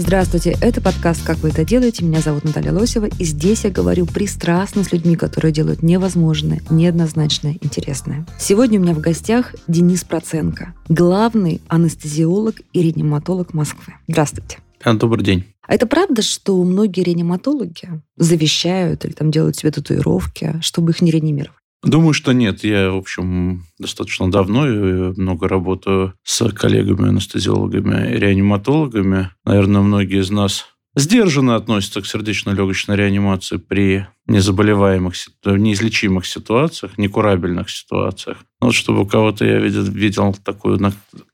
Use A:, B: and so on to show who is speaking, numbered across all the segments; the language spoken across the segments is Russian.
A: Здравствуйте, это подкаст «Как вы это делаете?». Меня зовут Наталья Лосева, и здесь я говорю пристрастно с людьми, которые делают невозможное, неоднозначное, интересное. Сегодня у меня в гостях Денис Проценко, главный анестезиолог и реаниматолог Москвы. Здравствуйте.
B: А, Добрый день.
A: А это правда, что многие реаниматологи завещают или там делают себе татуировки, чтобы их не реанимировали?
B: Думаю, что нет. Я, в общем, достаточно давно и много работаю с коллегами-анестезиологами и реаниматологами. Наверное, многие из нас сдержанно относятся к сердечно-легочной реанимации при незаболеваемых, си- неизлечимых ситуациях, некурабельных ситуациях. Ну, Вот чтобы у кого-то я видел, видел такую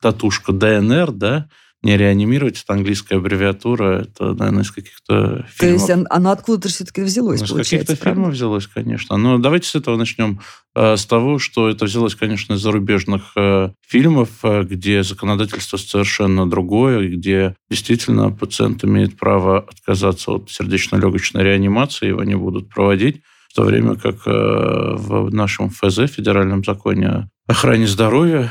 B: татушку ДНР, да, не реанимировать, это английская аббревиатура, это, наверное, из каких-то
A: То
B: фильмов.
A: есть он- оно откуда-то все-таки взялось,
B: Ну,
A: получается,
B: каких-то
A: правда?
B: фильмов взялось, конечно. Но давайте с этого начнем. э, С того, что это взялось, конечно, из зарубежных э, фильмов, э, где законодательство совершенно другое, где действительно пациент имеет право отказаться от сердечно-легочной реанимации, его не будут проводить, в то время как в нашем ФЗ, Федеральном законе охране здоровья,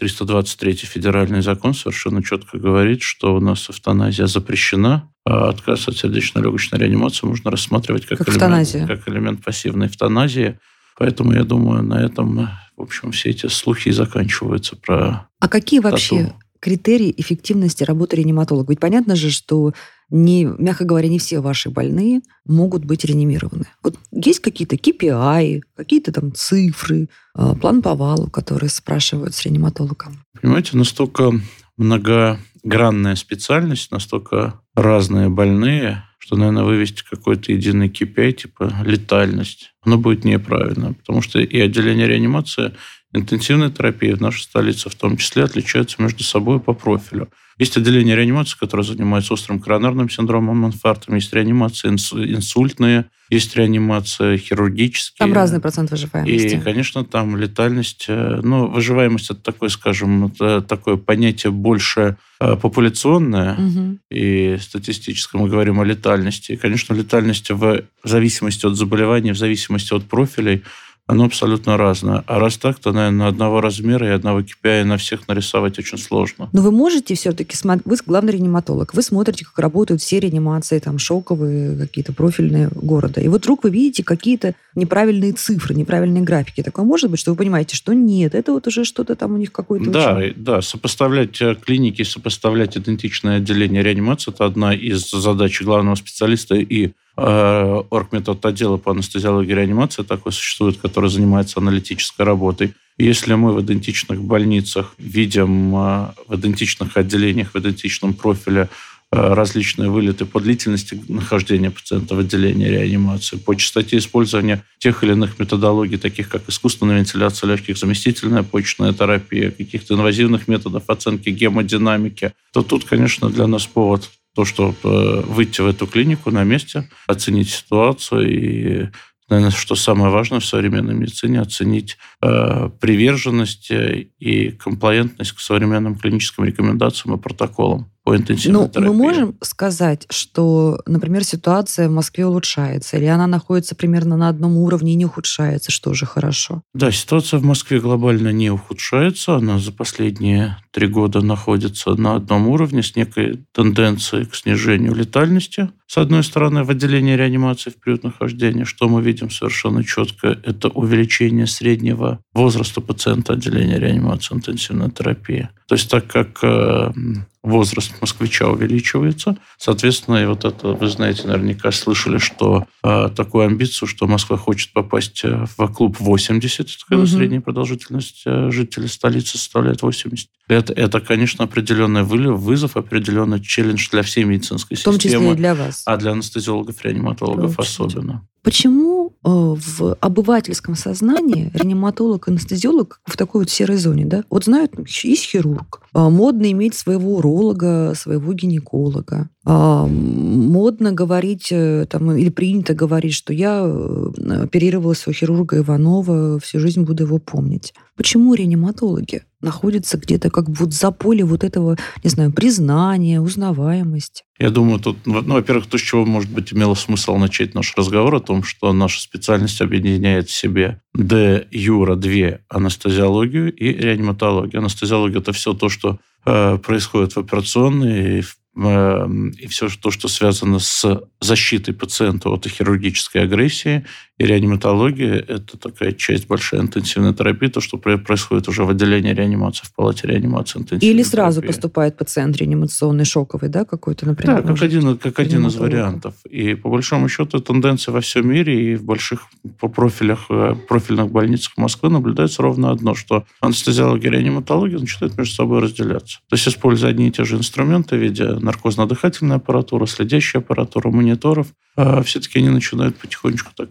B: 323 федеральный закон совершенно четко говорит, что у нас эвтаназия запрещена, а отказ от сердечно-легочной реанимации можно рассматривать как,
A: Как
B: элемент, как элемент пассивной эвтаназии. Поэтому я думаю, на этом, в общем, все эти слухи и заканчиваются про
A: А какие вообще
B: тату.
A: критерии эффективности работы реаниматолога? Ведь понятно же, что, не, мягко говоря, не все ваши больные могут быть реанимированы. Вот есть какие-то KPI, какие-то там цифры, э, план по валу, которые спрашивают с реаниматологом.
B: Понимаете, настолько многогранная специальность, настолько разные больные, что, наверное, вывести какой-то единый KPI, типа летальность, оно будет неправильно. Потому что и отделение реанимации, интенсивной терапии в нашей столице в том числе отличаются между собой по профилю. Есть отделение реанимации, которое занимается острым коронарным синдромом, инфарктом, есть реанимация инс- инсультные, есть реанимация хирургические.
A: Там разный процент
B: И,
A: выживаемости.
B: конечно, там летальность, ну, выживаемость это такое, скажем, это такое понятие больше э, популяционное
A: Мгм.
B: и статистическое. Мы говорим о летальности. И, конечно, летальность в зависимости от заболеваний, в зависимости от профилей, оно абсолютно разное. А раз так, то, наверное, одного размера и одного KPI на всех нарисовать очень сложно.
A: Но вы можете все-таки смотреть, вы главный реаниматолог, вы смотрите, как работают все реанимации, там, шоковые, какие-то профильные города. И вот вдруг вы видите какие-то неправильные цифры, неправильные графики. Такое может быть, что вы понимаете, что нет, это вот уже что-то там у них какой-то...
B: Да,
A: очень-
B: да, сопоставлять э, клиники, сопоставлять идентичное отделение реанимации – это одна из задач главного специалиста и оргметод отдела по анестезиологии и реанимации такой существует, который занимается аналитической работой. Если мы в идентичных больницах видим э, в идентичных отделениях, в идентичном профиле э, различные вылеты по длительности нахождения пациента в отделении реанимации, по частоте использования тех или иных методологий, таких как искусственная вентиляция легких, заместительная почечная терапия, каких-то инвазивных методов оценки гемодинамики, то тут, конечно, для нас повод то, что э, выйти в эту клинику на месте, оценить ситуацию и наверное, что самое важное в современной медицине, оценить э, приверженность и комплаентность к современным клиническим рекомендациям и протоколам по интенсивной
A: Ну,
B: терапии.
A: мы можем сказать, что, например, ситуация в Москве улучшается, или она находится примерно на одном уровне и не ухудшается, что уже хорошо.
B: Да, ситуация в Москве глобально не ухудшается. Она за последние три года находится на одном уровне с некой тенденцией к снижению летальности. С одной стороны, в отделении реанимации в период нахождения, что мы видим совершенно четко, это увеличение среднего возраста пациента отделения реанимации интенсивной терапии. То есть так как э, возраст москвича увеличивается, соответственно, и вот это, вы знаете, наверняка слышали, что э, такую амбицию, что Москва хочет попасть э, в клуб 80, это когда
A: Мгм.
B: средняя продолжительность э, жителей столицы составляет 80 лет. Это, конечно, определенный вызов, определенный челлендж для всей медицинской
A: В том числе
B: системы,
A: и для вас.
B: а для анестезиологов, реаниматологов особенно.
A: Почему в обывательском сознании реаниматолог, анестезиолог в такой вот серой зоне, да? Вот знают, есть хирург, а, модно иметь своего уролога, своего гинеколога. А, модно говорить, э, там, или принято говорить, что я э, оперировала своего хирурга Иванова, всю жизнь буду его помнить. Почему реаниматологи находятся где-то как вот за поле вот этого, не знаю, признания, узнаваемости?
B: Я думаю, тут, ну, во-первых, то, с чего, может быть, имело смысл начать наш разговор о том, что наша специальность объединяет в себе Д, Юра, две, анестезиологию и реаниматологию. Анестезиология – это все то, что э, происходит в операционной, в Эм, и все то, что связано с защитой пациента от хирургической агрессии. И реаниматология – это такая часть большая интенсивной терапии, то, что происходит уже в отделении реанимации, в палате реанимации интенсивной
A: Или сразу
B: терапии.
A: поступает пациент реанимационный, шоковый, да, какой-то, например?
B: Да, как один, как один из вариантов. И по большому счету тенденция во всем мире и в больших по профилях, э, профильных больницах Москвы наблюдается ровно одно, что анестезиология и реаниматология начинают между собой разделяться. То есть, используя одни и те же инструменты в виде наркозно-дыхательной аппаратуры, следящей аппаратуры, мониторов, а, все-таки они начинают потихонечку так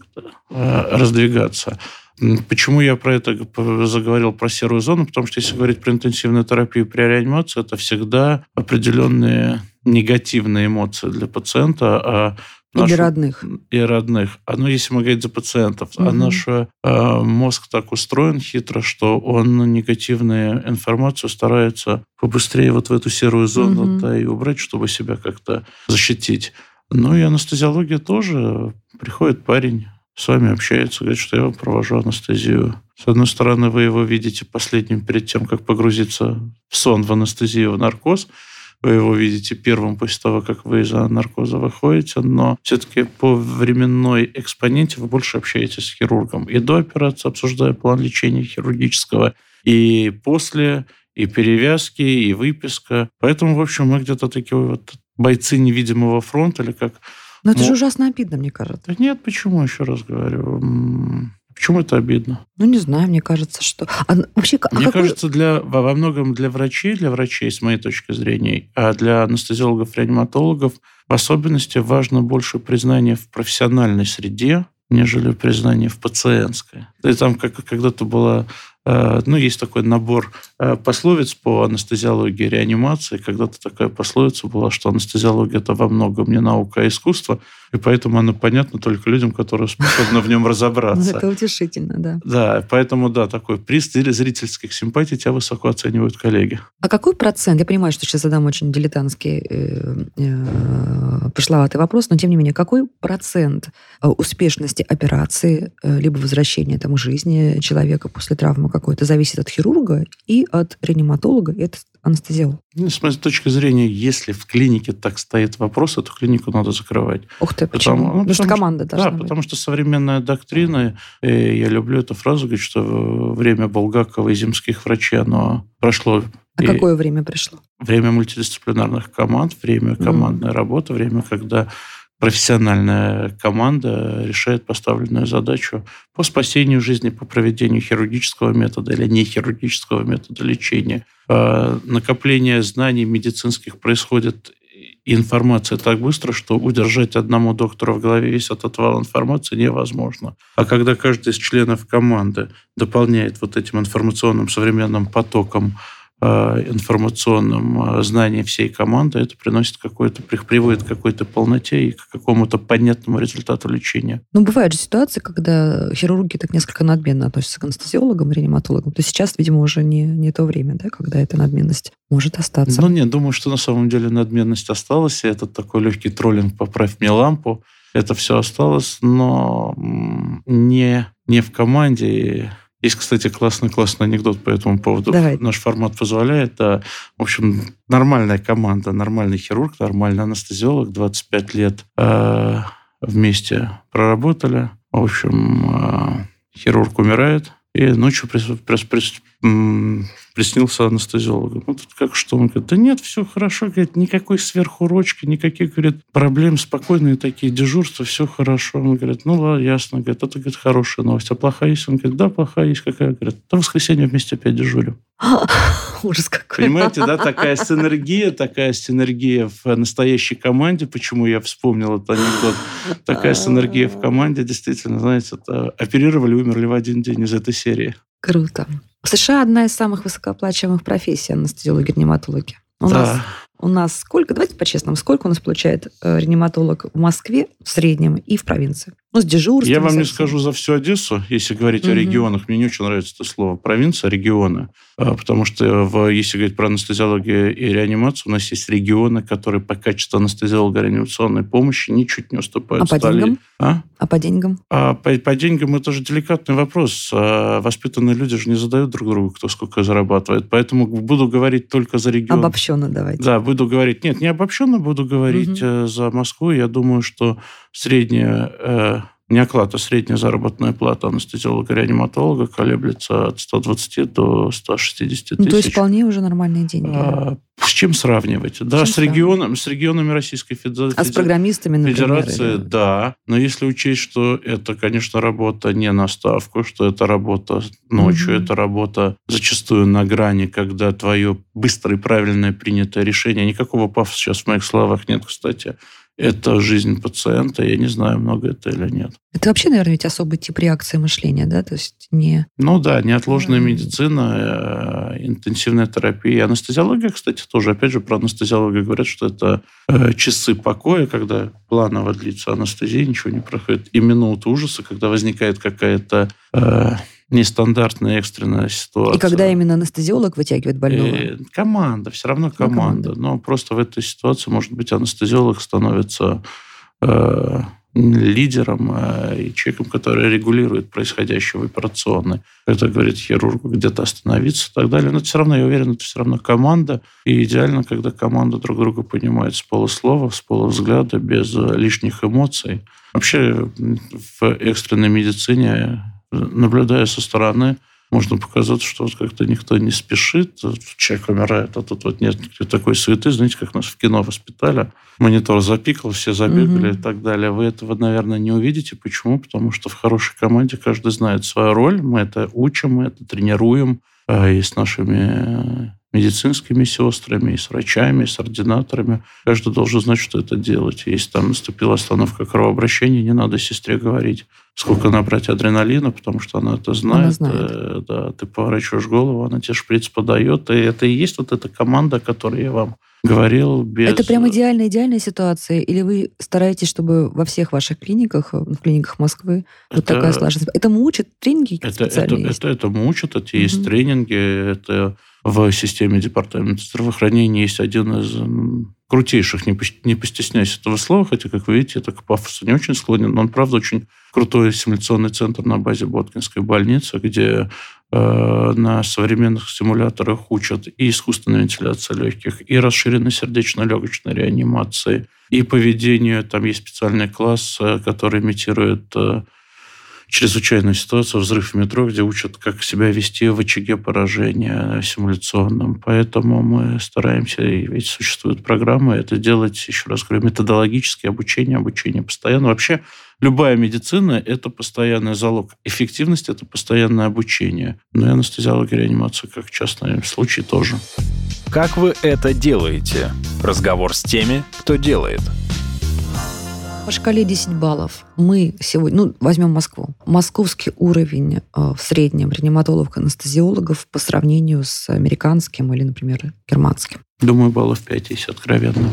B: а, раздвигаться. Почему я про это заговорил, про серую зону? Потому что если говорить про интенсивную терапию при реанимации, это всегда определенные негативные эмоции для пациента, а
A: Нашу, родных.
B: И родных. А ну, если мы говорим за пациентов, угу. а наш э, мозг так устроен хитро, что он негативную информацию старается побыстрее вот в эту серую зону угу. да, и убрать, чтобы себя как-то защитить. Ну и анестезиология тоже. Приходит парень, с вами общается, говорит, что я вам провожу анестезию. С одной стороны, вы его видите последним перед тем, как погрузиться в сон, в анестезию, в наркоз – вы его видите первым после того, как вы из наркоза выходите, но все-таки по временной экспоненте вы больше общаетесь с хирургом. И до операции, обсуждая план лечения хирургического, и после, и перевязки, и выписка. Поэтому, в общем, мы где-то такие вот бойцы невидимого фронта, или как...
A: Но это же ужасно обидно, мне кажется.
B: Нет, почему, еще раз говорю. Почему это обидно?
A: Ну, не знаю, мне кажется, что... А вообще,
B: а мне какой... кажется, для, во многом для врачей, для врачей, с моей точки зрения, а для анестезиологов, реаниматологов, в особенности важно больше признание в профессиональной среде, нежели признание в пациентской. И там как когда-то была ну, есть такой набор э, пословиц по анестезиологии и реанимации. Когда-то такая пословица была, что анестезиология – это во многом не наука, а искусство, и поэтому оно понятно только людям, которые способны в нем разобраться.
A: Это утешительно, да.
B: Да, поэтому, да, такой приз зрительских симпатий тебя высоко оценивают коллеги.
A: А какой процент, я понимаю, что сейчас задам очень дилетантский э, пошловатый вопрос, но тем не менее, какой процент успешности операции либо возвращения там, жизни человека после травмы какой-то зависит от хирурга и от реаниматолога, и от анестезиолога.
B: Ну, с моей точки зрения, если в клинике так стоит вопрос, эту клинику надо закрывать.
A: Ух ты, почему? Потому, ну, потому что команда
B: что, Да,
A: быть.
B: потому что современная доктрина, и я люблю эту фразу, говорит, что время Булгакова и земских врачей, оно прошло
A: а и какое время пришло?
B: Время мультидисциплинарных команд, время командной mm. работы, время, когда профессиональная команда решает поставленную задачу по спасению жизни, по проведению хирургического метода или нехирургического метода лечения. А, накопление знаний медицинских происходит информация так быстро, что удержать одному доктору в голове весь этот вал информации невозможно. А когда каждый из членов команды дополняет вот этим информационным современным потоком информационном э, знании всей команды, это приносит какой-то, приводит к какой-то полноте и к какому-то понятному результату лечения.
A: Ну, бывают же ситуации, когда хирурги так несколько надменно относятся к анестезиологам, реаниматологам. То сейчас, видимо, уже не, не то время, да, когда эта надменность может остаться.
B: Ну, нет, думаю, что на самом деле надменность осталась, и этот такой легкий троллинг «поправь мне лампу», это все осталось, но не, не в команде, есть, кстати, классный-классный анекдот по этому поводу.
A: Давай.
B: Наш формат позволяет. Да, в общем, нормальная команда, нормальный хирург, нормальный анестезиолог, 25 лет э, вместе проработали. В общем, э, хирург умирает, и ночью прис, прис, прис, приснился анестезиологу. Ну, тут как что? Он говорит, да нет, все хорошо, говорит, никакой сверхурочки, никаких, говорит, проблем, спокойные такие дежурства, все хорошо. Он говорит, ну ладно, ясно, говорит, это, говорит, хорошая новость. А плохая есть? Он говорит, да, плохая есть. Какая? Говорит, до воскресенья вместе опять дежурим.
A: Ужас какой.
B: Понимаете, да, такая синергия, такая синергия в настоящей команде. Почему я вспомнил этот анекдот? Такая синергия в команде, действительно, знаете, это оперировали, умерли в один день из этой серии.
A: Круто. В США одна из самых высокооплачиваемых профессий анестезиологи, реаниматологи. У
B: да.
A: нас у нас сколько, давайте по-честному, сколько у нас получает э, реаниматолог в Москве в среднем и в провинции? Ну, с дежурством.
B: Я вам не
A: совсем.
B: скажу за всю Одессу, если говорить о
A: Мгм.
B: регионах. Мне не очень нравится это слово провинция, регионы. А, Потому что в, если говорить про анестезиологию и реанимацию, у нас есть регионы, которые по качеству анестезиолого-реанимационной помощи ничуть не уступают
A: А деньгам?
B: А?
A: А по деньгам?
B: А по, по деньгам это же деликатный вопрос. А воспитанные люди же не задают друг другу, кто сколько зарабатывает. Поэтому буду говорить только за регион.
A: Обобщенно давайте.
B: Да, буду говорить. Нет, не обобщенно буду говорить э, за Москву. Я думаю, что средняя, э, не оклад, а средняя заработная плата анестезиолога-реаниматолога колеблется от 120 до 160
A: Ну, то есть
B: тысяч.
A: вполне уже нормальные деньги.
B: А, с чем сравнивать? Да,
A: чем
B: с, регионом, с регионами Российской Федерации.
A: А с программистами, например?
B: Федерация,
A: или-
B: да. Но если учесть, что это, конечно, работа не на ставку, что это работа ночью,
A: Мгм.
B: это работа зачастую на грани, когда твое быстрое и правильное принятое решение, никакого пафоса сейчас в моих словах нет, кстати, это жизнь пациента. Я не знаю, много это или нет.
A: Это вообще, наверное, ведь особый тип реакции мышления, да? То есть не...
B: Ну да, неотложная медицина, э, интенсивная терапия. Анестезиология, кстати, тоже, опять же, про анестезиологию говорят, что это э, часы покоя, когда планово длится анестезия, ничего не проходит. И минуты ужаса, когда возникает какая-то э, нестандартная экстренная ситуация.
A: И когда именно анестезиолог вытягивает больного?
B: Э, команда, все равно
A: равно
B: команда.
A: команда.
B: Но просто в этой ситуации, может быть, анестезиолог становится э, лидером э, и человеком, который регулирует происходящее в операционной. Это говорит хирургу где-то остановиться и так далее. Но это все равно, я уверен, это все равно команда. И идеально, когда команда друг друга понимает с полуслова, с полувзгляда, без лишних эмоций. Вообще в экстренной медицине, наблюдая со стороны, можно показаться, что вот как-то никто не спешит, человек умирает, а тут вот нет такой суеты, знаете, как нас в кино воспитали. Монитор запикал, все забегали
A: Мгм.
B: и так далее. Вы этого, наверное, не увидите. Почему? Потому что в хорошей команде каждый знает свою роль, мы это учим, мы это тренируем, а, и с нашими медицинскими сестрами, и с врачами, и с ординаторами. Каждый должен знать, что это делать. Если там наступила остановка кровообращения, не надо сестре говорить, сколько набрать адреналина, потому что она это знает.
A: знает.
B: Э, Да, ты поворачиваешь голову, она тебе шприц подает. И это и есть вот эта команда, о которой я вам говорил. Без...
A: Это прям идеальная, идеальная ситуация? Или вы стараетесь, чтобы во всех ваших клиниках, э, в клиниках Москвы, вот
B: Это-
A: такая слаженность? Этому учат тренинги
B: Это, это,
A: есть?
B: это, этому учат, это есть тренинги, это в системе департамента здравоохранения есть один из крутейших, не, не постесняюсь этого слова, хотя, как вы видите, это к пафосу не очень склонен, но он, правда, очень крутой симуляционный центр на базе Боткинской больницы, где э, на современных симуляторах учат и искусственной вентиляции легких, и расширенной сердечно-легочной реанимации, и поведению. Там есть специальный класс, э, который имитирует э, чрезвычайную ситуацию, взрыв в метро, где учат, как себя вести в очаге поражения симуляционном. Поэтому мы стараемся, и ведь существуют программы, это делать, еще раз говорю, методологически обучение, обучение постоянно. Вообще любая медицина – это постоянный залог. Эффективность – это постоянное обучение. Но и анестезиология, реанимация, как частный случай, тоже.
C: Как вы это делаете? Разговор с теми, кто делает.
A: По шкале 10 баллов мы сегодня, ну, возьмем Москву. Московский уровень э, в среднем реаниматологов-анестезиологов по сравнению с американским или, например, германским.
B: Думаю, баллов 5, если откровенно.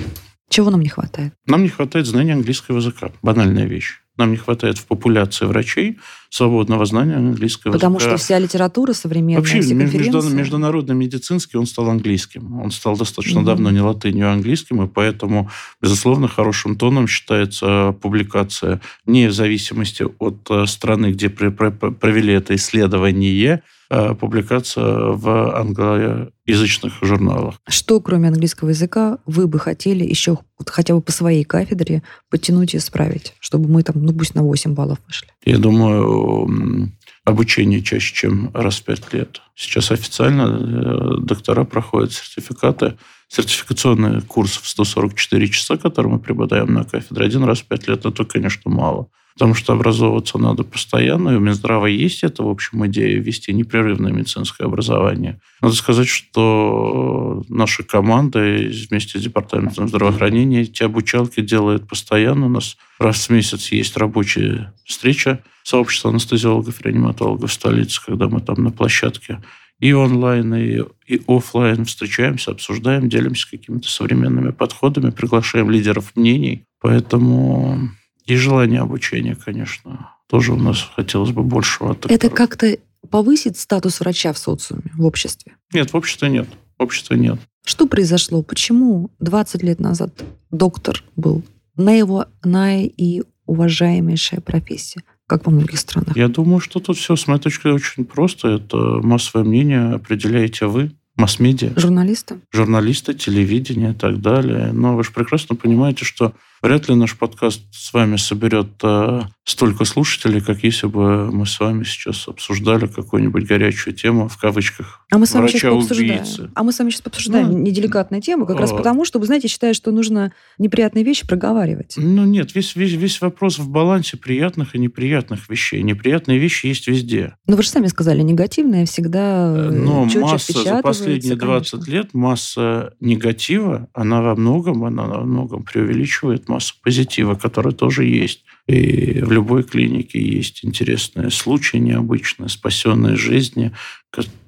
A: Чего нам не хватает?
B: Нам не хватает знания английского языка. Банальная вещь. Нам не хватает в популяции врачей свободного знания английского
A: Потому
B: языка.
A: что вся литература современная,
B: Вообще,
A: все
B: между-
A: конференции...
B: международно медицинский он стал английским. Он стал достаточно
A: Мгм.
B: давно не латынью, а английским, и поэтому, безусловно, хорошим тоном считается публикация не в зависимости от э, страны, где провели это исследование, публикация в англоязычных журналах.
A: Что, кроме английского языка, вы бы хотели еще вот хотя бы по своей кафедре подтянуть и исправить, чтобы мы там, ну пусть на 8 баллов вышли?
B: Я думаю, обучение чаще, чем раз в пять лет. Сейчас официально э, доктора проходят сертификаты, сертификационный курс в 144 часа, который мы преподаем на кафедре, один раз в пять лет, это, конечно, мало. Потому что образовываться надо постоянно, и у Минздрава есть это, в общем, идея ввести непрерывное медицинское образование. Надо сказать, что наша команда вместе с Департаментом здравоохранения эти обучалки делает постоянно. У нас раз в месяц есть рабочая встреча сообщества анестезиологов и реаниматологов в столице, когда мы там на площадке и онлайн, и, и офлайн встречаемся, обсуждаем, делимся какими-то современными подходами, приглашаем лидеров мнений. Поэтому и желание обучения, конечно, тоже у нас хотелось бы большего.
A: Это как-то повысит статус врача в социуме, в обществе?
B: Нет, в обществе нет. В обществе нет.
A: Что произошло? Почему 20 лет назад доктор был на его на и уважаемейшая профессия, как во многих странах?
B: Я думаю, что тут все, с моей точки зрения, очень просто. Это массовое мнение определяете вы масс-медиа.
A: Журналисты?
B: Журналисты, телевидение и так далее. Но вы же прекрасно понимаете, что вряд ли наш подкаст с вами соберет э, столько слушателей, как если бы мы с вами сейчас обсуждали какую-нибудь горячую тему, в кавычках,
A: а мы с вами сейчас обсуждаем. А мы с вами сейчас обсуждаем ну, неделикатную тему, как а, раз потому, что, вы знаете, считаю, что нужно неприятные вещи проговаривать.
B: Ну нет, весь, весь, весь вопрос в балансе приятных и неприятных вещей. Неприятные вещи есть везде.
A: Но вы же сами сказали, негативные всегда
B: э, Но масса за последние 20 конечно. лет, масса негатива, она во многом, она во многом преувеличивает массу позитива, который тоже есть. И в любой клинике есть интересные случаи необычные, спасенные жизни,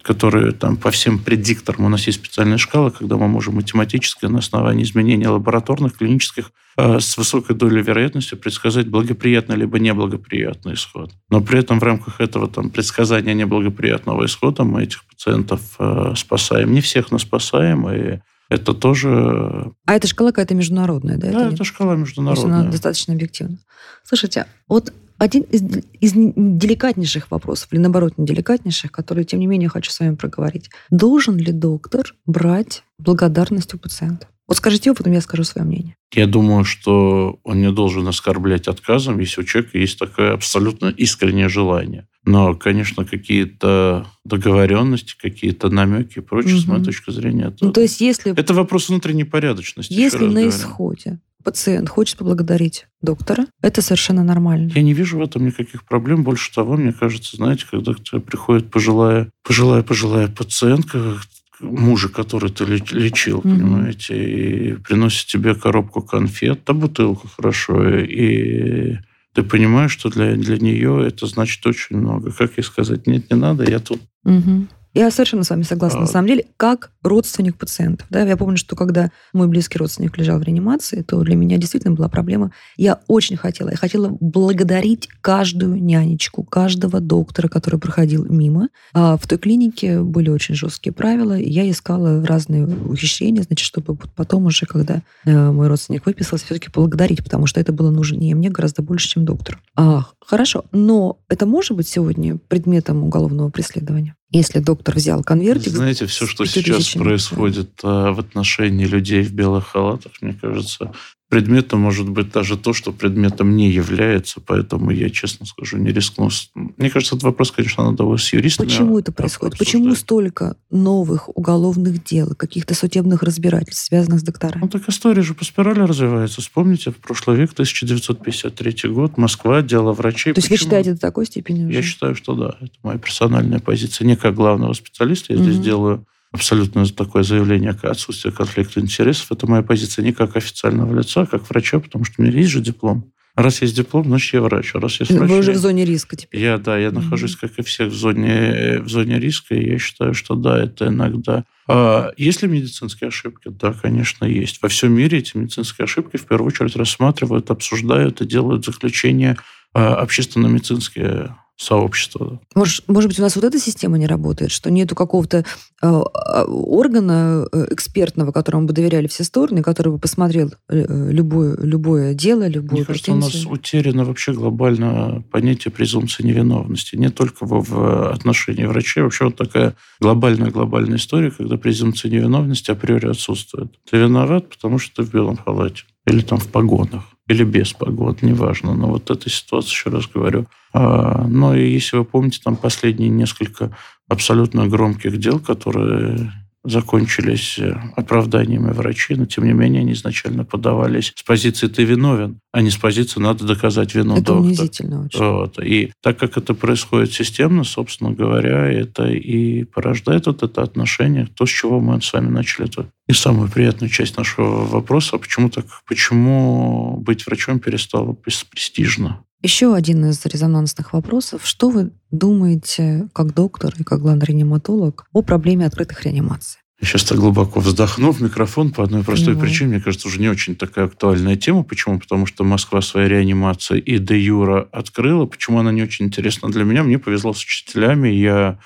B: которые там по всем предикторам, у нас есть специальная шкала, когда мы можем математически на основании изменения лабораторных, клинических э, с высокой долей вероятности предсказать благоприятный либо неблагоприятный исход. Но при этом в рамках этого там, предсказания неблагоприятного исхода мы этих пациентов э, спасаем. Не всех, но спасаем, и это тоже...
A: А эта шкала какая-то международная, да?
B: Да, это, это шкала международная. То
A: есть она достаточно объективна. Слушайте, вот один из, из деликатнейших вопросов, или наоборот, неделикатнейших, который, тем не менее, хочу с вами проговорить. Должен ли доктор брать благодарность у пациента? Вот скажите его, потом я скажу свое мнение.
B: Я думаю, что он не должен оскорблять отказом, если у человека есть такое абсолютно искреннее желание. Но, конечно, какие-то договоренности, какие-то намеки и прочее, угу. с моей точки зрения, это,
A: ну, то есть если,
B: это вопрос внутренней порядочности.
A: Если на говорю. исходе пациент хочет поблагодарить доктора, это совершенно нормально.
B: Я не вижу в этом никаких проблем. Больше того, мне кажется, знаете, когда к тебе приходит пожилая, пожилая, пожилая пациентка, мужа, который ты лечил, mm-hmm. понимаете, и приносит тебе коробку конфет, да бутылку хорошо, и ты понимаешь, что для, для нее это значит очень много. Как ей сказать, нет, не надо, я тут.
A: Угу. Я совершенно с вами согласна. А... На самом деле, как родственник пациентов. Да? Я помню, что когда мой близкий родственник лежал в реанимации, то для меня действительно была проблема. Я очень хотела, я хотела благодарить каждую нянечку, каждого доктора, который проходил мимо. А в той клинике были очень жесткие правила, и я искала разные ухищрения, значит, чтобы потом уже, когда э, мой родственник выписался, все-таки благодарить, потому что это было нужнее мне гораздо больше, чем доктору. А, хорошо, но это может быть сегодня предметом уголовного преследования? Если доктор взял конвертик...
B: Знаете, все, что сейчас происходит да. в отношении людей в белых халатах, мне кажется, Предметом может быть даже то, что предметом не является, поэтому я, честно скажу, не рискну. Мне кажется, этот вопрос, конечно, надо бы с юристами
A: Почему это происходит? Обсуждать. Почему столько новых уголовных дел, каких-то судебных разбирательств, связанных с докторами?
B: Ну, так история же по спирали развивается. Вспомните, в прошлый век, 1953 год, Москва, дело врачей.
A: То есть Почему? вы считаете до такой степени уже?
B: Я считаю, что да. Это моя персональная позиция. Не как главного специалиста. Я угу. здесь делаю абсолютно такое заявление о отсутствии конфликта интересов. Это моя позиция не как официального лица, а как врача, потому что у меня есть же диплом. Раз есть диплом, значит, я врач. А раз есть врач,
A: Вы уже в зоне риска теперь.
B: Я, да, я mm-hmm. нахожусь, как и всех, в зоне, в зоне риска, и я считаю, что да, это иногда... А есть ли медицинские ошибки? Да, конечно, есть. Во всем мире эти медицинские ошибки в первую очередь рассматривают, обсуждают и делают заключения а, общественно-медицинские сообщества.
A: Может, может быть, у нас вот эта система не работает, что нету какого-то э, органа э, экспертного, которому бы доверяли все стороны, который бы посмотрел э, любое, любое дело, любую
B: Мне кажется, у нас утеряно вообще глобально понятие презумпции невиновности. Не только в, в отношении врачей. Вообще вот такая глобальная-глобальная история, когда презумпция невиновности априори отсутствует. Ты виноват, потому что ты в белом халате. Или там в погонах или без погод, неважно. Но вот эта ситуация, еще раз говорю. А, но и если вы помните, там последние несколько абсолютно громких дел, которые закончились э, оправданиями врачей, но тем не менее они изначально подавались с позиции «ты виновен», а не с позиции «надо доказать вину
A: это доктора». унизительно очень.
B: Вот. И так как это происходит системно, собственно говоря, это и порождает вот это отношение, то, с чего мы с вами начали это. И самую приятную часть нашего вопроса, почему так, почему быть врачом перестало престижно?
A: Еще один из резонансных вопросов. Что вы думаете, как доктор и как главный реаниматолог, о проблеме открытых реанимаций?
B: Сейчас так глубоко вздохнул в микрофон по одной простой Понимаю. причине. Мне кажется, уже не очень такая актуальная тема. Почему? Потому что Москва своя реанимация и де юра открыла. Почему она не очень интересна для меня? Мне повезло с учителями. Я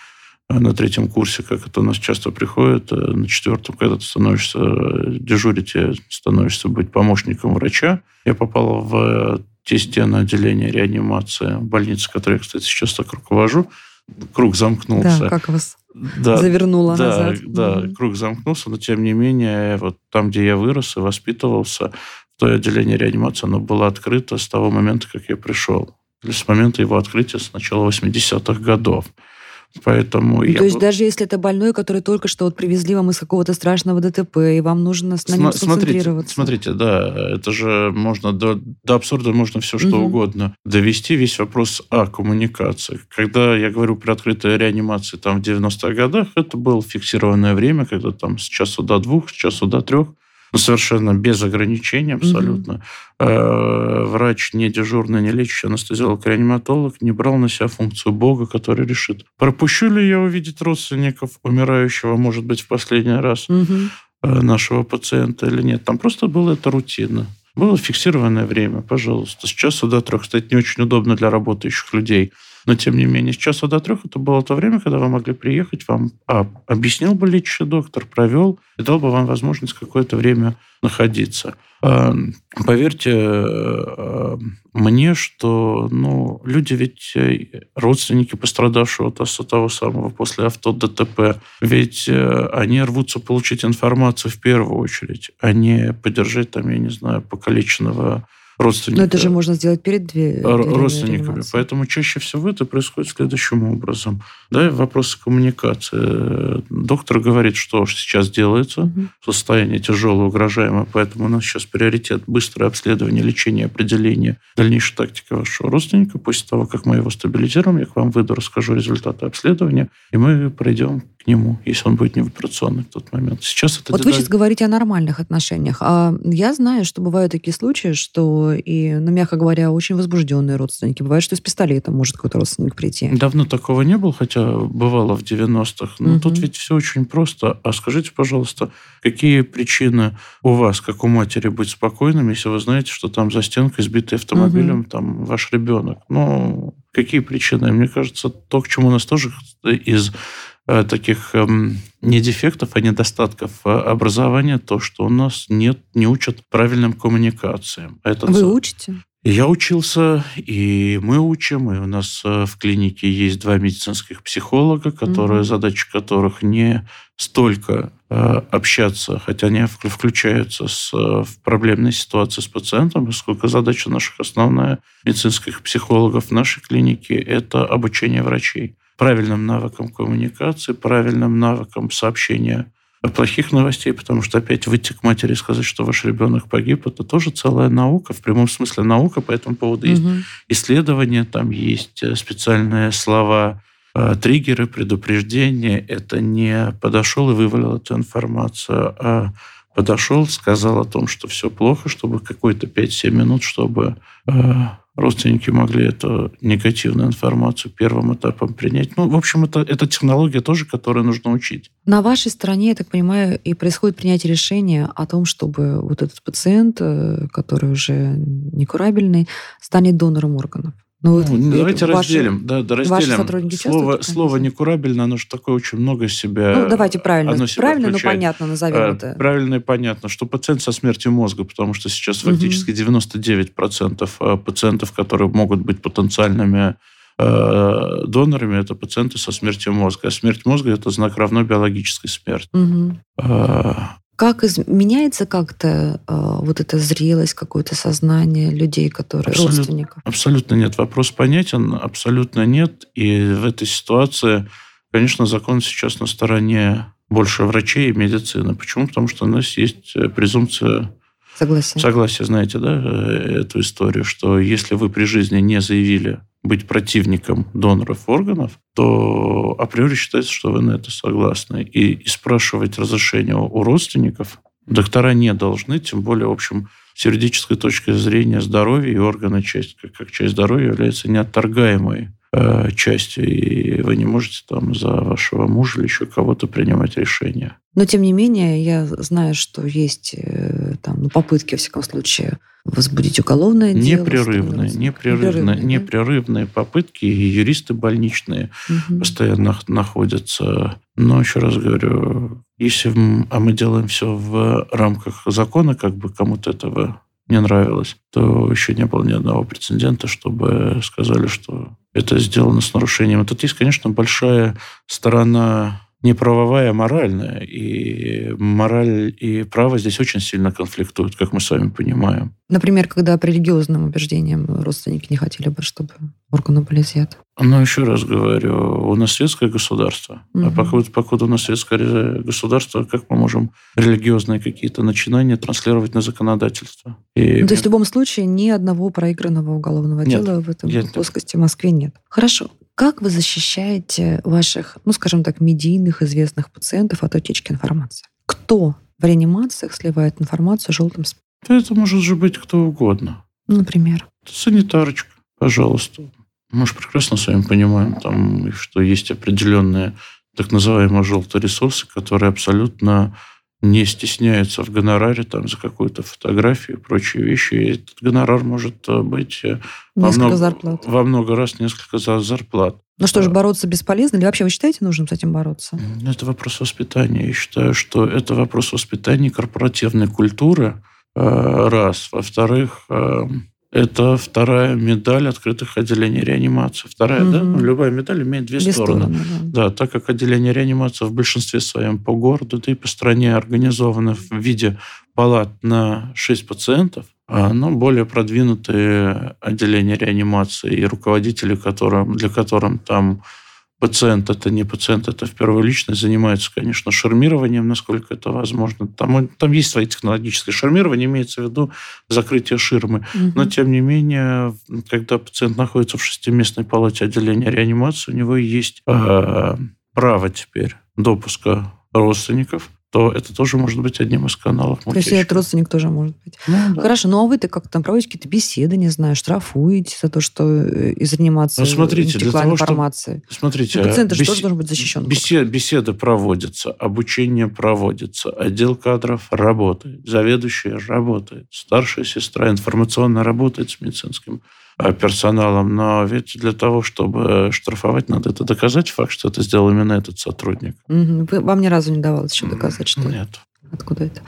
B: на третьем курсе, как это у нас часто приходит, э, на четвертом, когда ты становишься э, дежурить, становишься быть помощником врача. Я попал в те стены отделения реанимации больницы, которые я, кстати, сейчас так руковожу. Круг замкнулся.
A: Да, как вас да, завернуло
B: да,
A: назад.
B: Да, mm круг замкнулся, но тем не менее, вот там, где я вырос и воспитывался, то отделение реанимации, оно было открыто с того момента, как я пришел. С момента его открытия с начала 80-х годов. Поэтому
A: ну, то есть даже если это больной, который только что вот привезли вам из какого-то страшного ДТП, и вам нужно на нем сконцентрироваться.
B: Смотрите, смотрите, да, это же можно до, до абсурда можно все что угу. угодно довести. Весь вопрос о коммуникации. Когда я говорю про открытую реанимацию там в 90-х годах, это было фиксированное время, когда там с часу до двух, с часу до трех ну, совершенно без ограничений абсолютно. Mm-hmm. Врач не дежурный, не лечащий анестезиолог, реаниматолог не брал на себя функцию Бога, который решит, пропущу ли я увидеть родственников умирающего, может быть, в последний раз mm-hmm. нашего пациента или нет. Там просто было это рутина. Было фиксированное время, пожалуйста. С часу до трех. Кстати, не очень удобно для работающих людей. Но, тем не менее, с часа до трех это было то время, когда вы могли приехать, вам а, объяснил бы лечащий доктор, провел и дал бы вам возможность какое-то время находиться. А, поверьте а, мне, что ну, люди ведь э, родственники пострадавшего от того самого после авто ДТП, ведь э, они рвутся получить информацию в первую очередь, а не поддержать там, я не знаю, покалеченного родственников.
A: Но это же можно сделать перед дверью.
B: Родственниками. Поэтому чаще всего это происходит следующим образом. Да, вопросы коммуникации. Доктор говорит, что сейчас делается. Угу. Состояние тяжелое, угрожаемое. Поэтому у нас сейчас приоритет быстрое обследование, лечение, определение, дальнейшая тактика вашего родственника. После того, как мы его стабилизируем, я к вам выйду, расскажу результаты обследования, и мы пройдем к нему, если он будет не в операционный в тот момент. Сейчас это
A: вот деталь... вы сейчас говорите о нормальных отношениях. А я знаю, что бывают такие случаи, что и, ну, мягко говоря, очень возбужденные родственники. Бывает, что с пистолетом может какой-то родственник прийти.
B: Давно такого не было, хотя бывало в 90-х. Но угу. тут ведь все очень просто. А скажите, пожалуйста, какие причины у вас, как у матери, быть спокойным, если вы знаете, что там за стенкой сбитый автомобилем угу. там ваш ребенок? Ну, какие причины? Мне кажется, то, к чему нас тоже из таких эм, не дефектов, а недостатков э, образования, то, что у нас нет, не учат правильным коммуникациям.
A: Это Вы учите?
B: Я учился, и мы учим, и у нас э, в клинике есть два медицинских психолога, которые, угу. задача которых не столько общаться, хотя они включаются с, в проблемной ситуации с пациентом, сколько задача наших основная медицинских психологов в нашей клинике – это обучение врачей правильным навыкам коммуникации, правильным навыкам сообщения плохих новостей, потому что опять выйти к матери и сказать, что ваш ребенок погиб, это тоже целая наука, в прямом смысле наука по этому поводу. Есть угу. исследования, там есть э, специальные слова, э, триггеры, предупреждения. Это не подошел и вывалил эту информацию, а подошел, сказал о том, что все плохо, чтобы какой-то 5-7 минут, чтобы э, родственники могли эту негативную информацию первым этапом принять. Ну, в общем, это, это технология тоже, которую нужно учить.
A: На вашей стороне, я так понимаю, и происходит принятие решения о том, чтобы вот этот пациент, э, который уже некурабельный, станет донором органов.
B: Ну, ну, давайте ваши, разделим. Да, да, разделим. Ваши слово, слово некурабельно, оно же такое очень много себя...
A: Ну, давайте правильно. Оно правильно, но понятно назовем а, это.
B: Правильно и понятно, что пациент со смертью мозга, потому что сейчас угу. фактически 99% а, пациентов, которые могут быть потенциальными а, донорами, это пациенты со смертью мозга. А смерть мозга – это знак равно биологической смерти.
A: Угу. Как изменяется как-то э, вот эта зрелость, какое-то сознание людей, которые Абсолют, родственников?
B: Абсолютно нет. Вопрос понятен, абсолютно нет. И в этой ситуации, конечно, закон сейчас на стороне больше врачей и медицины. Почему? Потому что у нас есть э, презумпция
A: Согласие.
B: Согласие, знаете, да, э, эту историю, что если вы при жизни не заявили быть противником доноров органов, то априори считается, что вы на это согласны. И, и спрашивать разрешение у родственников доктора не должны, тем более, в общем, с юридической точки зрения здоровья и органы часть, как, как часть здоровья является неотторгаемой э, частью, и вы не можете там за вашего мужа или еще кого-то принимать решения.
A: Но, тем не менее, я знаю, что есть э, ну, попытки, во всяком случае, возбудить уголовное дело.
B: Непрерывные, непрерывные, непрерывные, непрерывные попытки, и юристы больничные угу. постоянно находятся. Но, еще раз говорю, если а мы делаем все в рамках закона, как бы кому-то этого не нравилось, то еще не было ни одного прецедента, чтобы сказали, что это сделано с нарушением. Тут есть, конечно, большая сторона не правовая, а моральная. И мораль и право здесь очень сильно конфликтуют, как мы с вами понимаем.
A: Например, когда по религиозным убеждениям родственники не хотели бы, чтобы органы были изъяты.
B: Ну, еще раз говорю, у нас светское государство. Угу. А покуда, покуда у нас светское государство, как мы можем религиозные какие-то начинания транслировать на законодательство?
A: И... Ну, то есть в любом случае ни одного проигранного уголовного нет, дела в этом нет, плоскости в Москве нет. Хорошо. Как вы защищаете ваших, ну, скажем так, медийных известных пациентов от утечки информации? Кто в реанимациях сливает информацию желтым списком?
B: Это может же быть кто угодно.
A: Например?
B: Санитарочка, пожалуйста. Мы же прекрасно с вами понимаем, там, что есть определенные так называемые желтые ресурсы, которые абсолютно не стесняются в гонораре там, за какую-то фотографию и прочие вещи. И этот гонорар может э, быть э, во много, зарплат. во много раз несколько зарплат.
A: Ну что ж, бороться бесполезно? Или вообще вы считаете нужным с этим бороться?
B: Это вопрос воспитания. Я считаю, что это вопрос воспитания корпоративной культуры, Э, раз. Во-вторых, э, это вторая медаль открытых отделений реанимации. Вторая, угу. да? Ну, любая медаль имеет две, две стороны. стороны да. да, так как отделение реанимации в большинстве своем по городу, да и по стране организовано в виде палат на 6 пациентов, а, но более продвинутые отделения реанимации и руководители, которым, для которых там пациент это не пациент, это в первую личность занимается, конечно, шармированием, насколько это возможно. Там, там есть свои технологические шармирования, имеется в виду закрытие ширмы. Угу. Но, тем не менее, когда пациент находится в шестиместной палате отделения реанимации, у него есть э, право теперь допуска родственников то это тоже может быть одним из каналов
A: То есть этот родственник тоже может быть. Ну, да. Хорошо, ну а вы-то как там проводите какие-то беседы, не знаю, штрафуете за то, что э, из реанимации ну, смотрите, для того, информация?
B: Что, смотрите,
A: ну, пациент бес... же тоже должен быть защищен.
B: Бесед, беседы проводятся, обучение проводится, отдел кадров работает, заведующий работает, старшая сестра информационно работает с медицинским Э, персоналом, но ведь для того, чтобы штрафовать, надо это доказать, факт, что это сделал именно этот сотрудник.
A: Угу. Вам ни разу не давалось еще доказать, что
B: Нет.
A: Откуда это?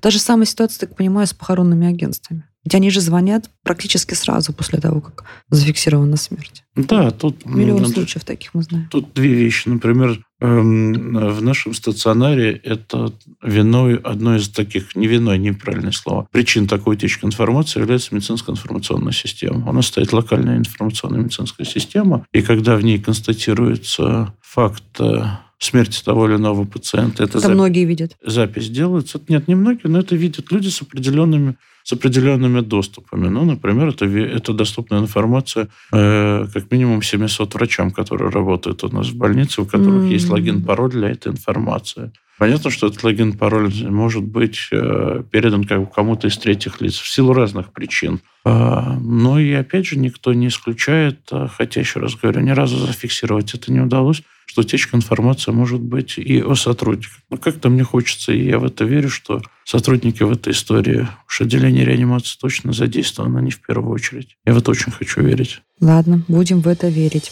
A: Та же самая ситуация, так понимаю, с похоронными агентствами. Ведь они же звонят практически сразу после того, как зафиксирована смерть.
B: Да, тут...
A: Миллион ну, случаев таких мы знаем.
B: Тут две вещи. Например, эм, в нашем стационаре это виной, одной из таких, не виной, неправильное слово, причин такой утечки информации является медицинская информационная система. У нас стоит локальная информационная медицинская система, и когда в ней констатируется факт э, смерти того или иного пациента.
A: Это, это запись, многие видят.
B: Запись делается. Нет, не многие, но это видят люди с определенными с определенными доступами. Ну, например, это, это доступная информация э, как минимум 700 врачам, которые работают у нас в больнице, у которых mm-hmm. есть логин-пароль для этой информации. Понятно, что этот логин-пароль может быть э, передан как кому-то из третьих лиц в силу разных причин. Э, но и опять же никто не исключает, э, хотя еще раз говорю, ни разу зафиксировать это не удалось, что утечка информации может быть и о сотрудниках. Но как-то мне хочется, и я в это верю, что сотрудники в этой истории, уж отделение реанимации точно задействовано не в первую очередь. Я в это очень хочу верить.
A: Ладно, будем в это верить.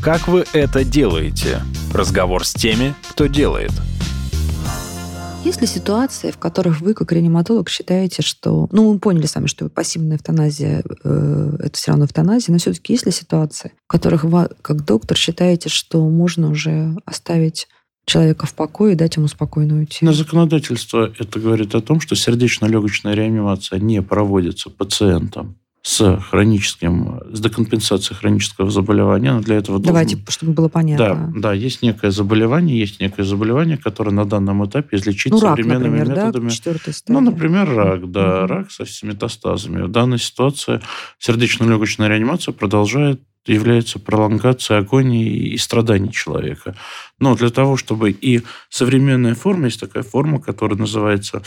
C: Как вы это делаете? Разговор с теми, кто делает –
A: есть ли ситуации, в которых вы, как реаниматолог, считаете, что... Ну, мы поняли сами, что пассивная эвтаназия э, — это все равно эвтаназия, но все-таки есть ли ситуации, в которых вы, как доктор, считаете, что можно уже оставить человека в покое и дать ему спокойно уйти.
B: На законодательство это говорит о том, что сердечно-легочная реанимация не проводится пациентом с хроническим, с декомпенсацией хронического заболевания. Но для этого
A: Давайте, должен... чтобы было понятно.
B: Да, да, есть некое заболевание, есть некое заболевание, которое на данном этапе излечить ну, современными
A: рак, например,
B: методами.
A: Да,
B: ну, например, рак, да, угу. рак со метастазами. В данной ситуации сердечно-легочная реанимация продолжает является пролонгацией агонии и страданий человека. Но для того, чтобы и современная форма, есть такая форма, которая называется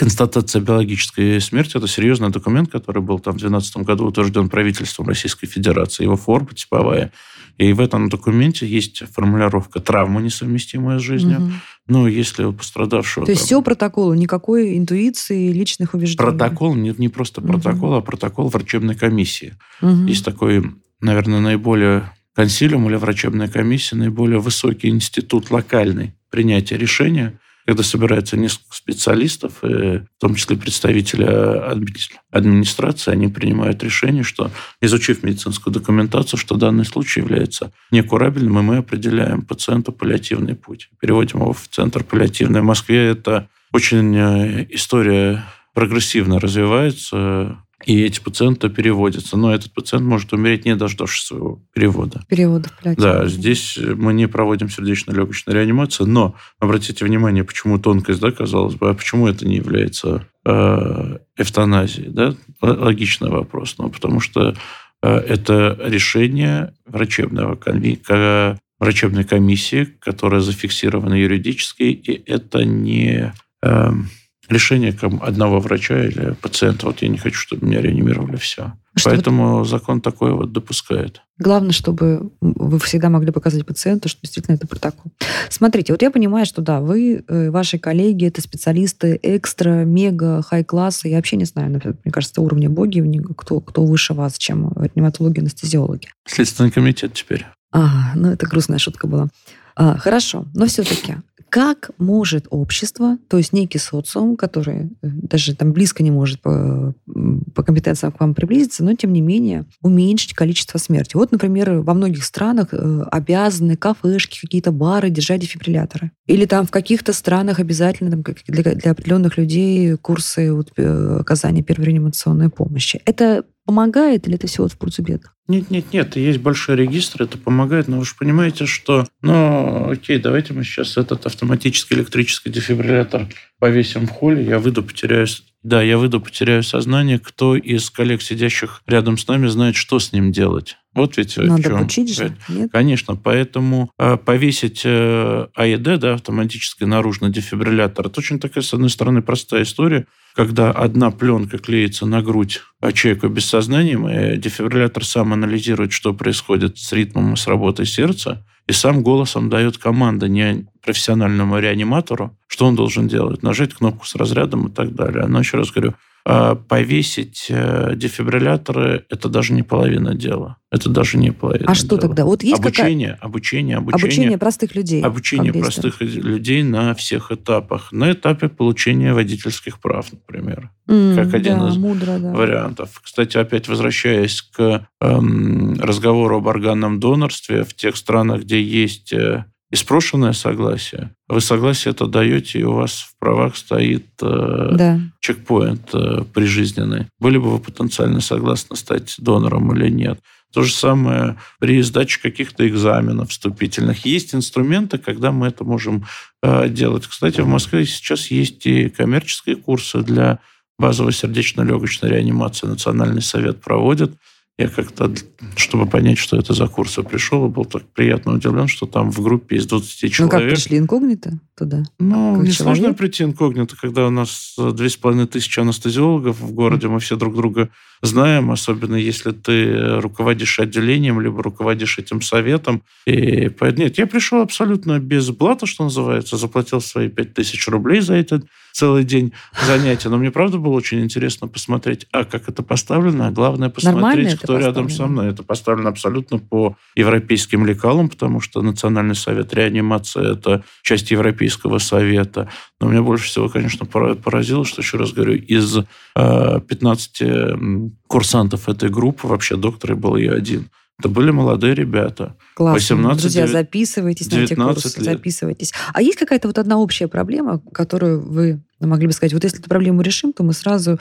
B: констатация биологической смерти – это серьезный документ, который был там в 2012 году утвержден правительством Российской Федерации. Его форма типовая. И в этом документе есть формулировка «травма, несовместимая с жизнью». Угу. Ну, если у пострадавшего...
A: То есть там, все протокол, никакой интуиции, личных убеждений?
B: Протокол, не, не просто протокол, угу. а протокол врачебной комиссии. Угу. Есть такой, наверное, наиболее консилиум или врачебная комиссия, наиболее высокий институт локальный принятия решения – когда собирается несколько специалистов, в том числе представители администрации, они принимают решение, что, изучив медицинскую документацию, что данный случай является некурабельным, и мы определяем пациенту паллиативный путь. Переводим его в центр паллиативный. В Москве это очень э, история прогрессивно развивается. И эти пациенты переводятся. Но этот пациент может умереть, не дождавшись своего перевода.
A: Перевода,
B: блядь. Да, здесь мы не проводим сердечно-легочную реанимацию, но обратите внимание, почему тонкость, да, казалось бы, а почему это не является э, эвтаназией, да? Логичный вопрос. Ну, потому что э, это решение врачебного врачебной комиссии, которая зафиксирована юридически, и это не... Решение одного врача или пациента. Вот я не хочу, чтобы меня реанимировали, все. Что Поэтому вот... закон такой вот допускает.
A: Главное, чтобы вы всегда могли показать пациенту, что действительно это протокол. Смотрите, вот я понимаю, что да, вы, э, ваши коллеги, это специалисты экстра, мега, хай-класса. Я вообще не знаю, мне кажется, уровня боги, кто, кто выше вас, чем ревматологи, анестезиологи.
B: Следственный комитет теперь.
A: А, ну это грустная шутка была. А, хорошо, но все-таки как может общество, то есть некий социум, который э, даже там близко не может по, по компетенциям к вам приблизиться, но тем не менее уменьшить количество смерти? Вот, например, во многих странах э, обязаны кафешки, какие-то бары держать дефибрилляторы. Или там в каких-то странах обязательно там, для, для определенных людей курсы вот, э, оказания первой реанимационной помощи. Это помогает или это всего в пользу бедных?
B: Нет, нет, нет, есть большой регистр, это помогает, но вы же понимаете, что, ну, окей, давайте мы сейчас этот автоматический электрический дефибриллятор повесим в холле, я выйду, потеряю, да, я выйду, потеряю сознание, кто из коллег, сидящих рядом с нами, знает, что с ним делать. Вот ведь
A: Надо в чем. учить же, нет?
B: Конечно, поэтому э, повесить э, АЕД, да, автоматический наружный дефибриллятор, это очень такая, с одной стороны, простая история, когда одна пленка клеится на грудь а человеку без сознания, и дефибриллятор сам анализирует, что происходит с ритмом и с работой сердца, и сам голосом дает команды не профессиональному реаниматору, что он должен делать, нажать кнопку с разрядом и так далее. Но еще раз говорю, повесить э, дефибрилляторы – это даже не половина дела. Это даже не половина
A: А что
B: дела.
A: тогда? Вот есть
B: обучение, какая... обучение, обучение.
A: Обучение простых людей.
B: Обучение простых людей на всех этапах. На этапе получения водительских прав, например.
A: Mm, как один да, из мудро, да.
B: вариантов. Кстати, опять возвращаясь к эм, разговору об органном донорстве, в тех странах, где есть э, и спрошенное согласие. Вы согласие это даете, и у вас в правах стоит э, да. чекпоинт э, прижизненный. Были бы вы потенциально согласны стать донором или нет? То же самое при сдаче каких-то экзаменов вступительных. Есть инструменты, когда мы это можем э, делать. Кстати, в Москве сейчас есть и коммерческие курсы для базовой сердечно-легочной реанимации. Национальный совет проводит. Я как-то, чтобы понять, что это за курс, я пришел и был так приятно удивлен, что там в группе из 20 человек...
A: Ну как, пришли инкогнито туда?
B: Ну, как несложно человек? прийти инкогнито, когда у нас две с половиной тысячи анестезиологов в городе, мы все друг друга знаем, особенно если ты руководишь отделением, либо руководишь этим советом. И нет, я пришел абсолютно без блата, что называется, заплатил свои 5000 рублей за этот целый день занятия. Но мне, правда, было очень интересно посмотреть, а как это поставлено, а главное посмотреть, кто рядом со мной. Это поставлено абсолютно по европейским лекалам, потому что Национальный совет реанимации – это часть Европейского совета. Но меня больше всего, конечно, поразило, что, еще раз говорю, из 15 э, курсантов этой группы, вообще докторы был я один. Это были молодые ребята.
A: Классно. 18, Друзья, 9, записывайтесь 19 на эти курсы, лет. записывайтесь. А есть какая-то вот одна общая проблема, которую вы могли бы сказать, вот если эту проблему решим, то мы сразу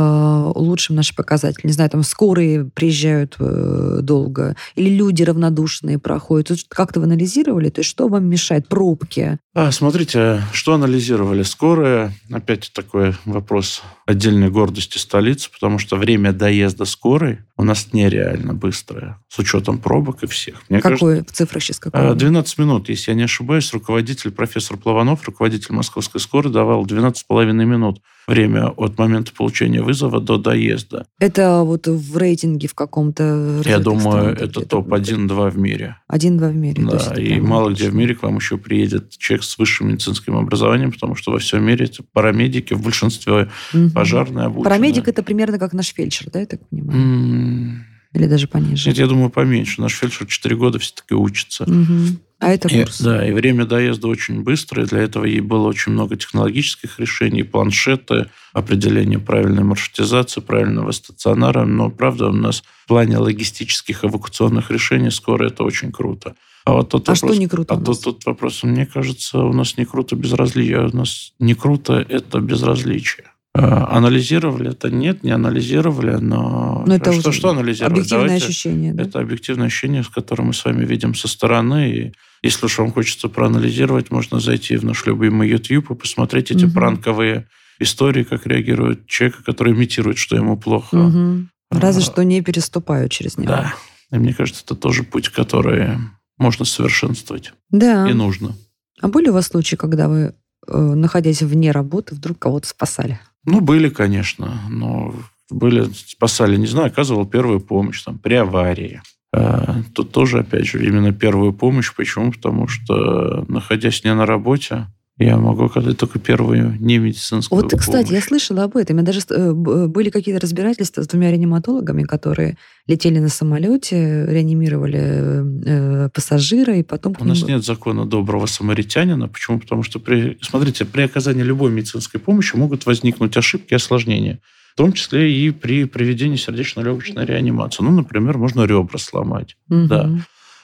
A: улучшим наши показатели. Не знаю, там скорые приезжают э, долго, или люди равнодушные проходят. Как-то вы анализировали? То есть что вам мешает? Пробки?
B: А, смотрите, что анализировали? Скорые, опять такой вопрос отдельной гордости столицы, потому что время доезда скорой у нас нереально быстрая, с учетом пробок и всех.
A: Мне Какой кажется, цифра сейчас? Какой?
B: 12 минут, если я не ошибаюсь, руководитель, профессор Плаванов, руководитель московской скорой, давал 12,5 минут время от момента получения вызова до доезда.
A: Это вот в рейтинге в каком-то...
B: Я думаю, это топ-1-2 в мире.
A: 1-2 в мире.
B: Да, и мало где в мире к вам еще приедет человек с высшим медицинским образованием, потому что во всем мире это парамедики, в большинстве угу. пожарные обученные.
A: Парамедик это примерно как наш фельдшер, да, я так понимаю? Или даже пониже?
B: Нет, я думаю, поменьше. Наш фельдшер 4 года все-таки учится.
A: Угу. А это курс?
B: И, да, и время доезда очень быстрое. Для этого ей было очень много технологических решений, планшеты, определение правильной маршрутизации, правильного стационара. Но, правда, у нас в плане логистических эвакуационных решений скоро это очень круто.
A: А вот тот а вопрос, что не круто?
B: А тот, тот вопрос, мне кажется, у нас не круто безразличие. У нас не круто это безразличие. А, анализировали это? Нет, не анализировали, но...
A: но это
B: что, что анализировать?
A: Объективное Давайте... ощущение. Да?
B: Это объективное ощущение, с которым мы с вами видим со стороны. И если уж вам хочется проанализировать, можно зайти в наш любимый YouTube и посмотреть эти угу. пранковые истории, как реагирует человек, который имитирует, что ему плохо.
A: Угу. Разве а, что не переступают через него.
B: Да. И мне кажется, это тоже путь, который можно совершенствовать.
A: Да.
B: И нужно.
A: А были у вас случаи, когда вы, э, находясь вне работы, вдруг кого-то спасали?
B: Ну, были, конечно, но были, спасали, не знаю, оказывал первую помощь там, при аварии. А, тут тоже, опять же, именно первую помощь. Почему? Потому что, находясь не на работе, я могу оказать только первую не медицинскую
A: Вот, кстати, я слышала об этом. У меня даже э, были какие-то разбирательства с двумя реаниматологами, которые летели на самолете, реанимировали э, пассажира, и потом...
B: У нас нет закона доброго самаритянина. Почему? Потому что, при, смотрите, при оказании любой медицинской помощи могут возникнуть ошибки и осложнения. В том числе и при проведении сердечно-легочной реанимации. Ну, например, можно ребра сломать. Угу. Да.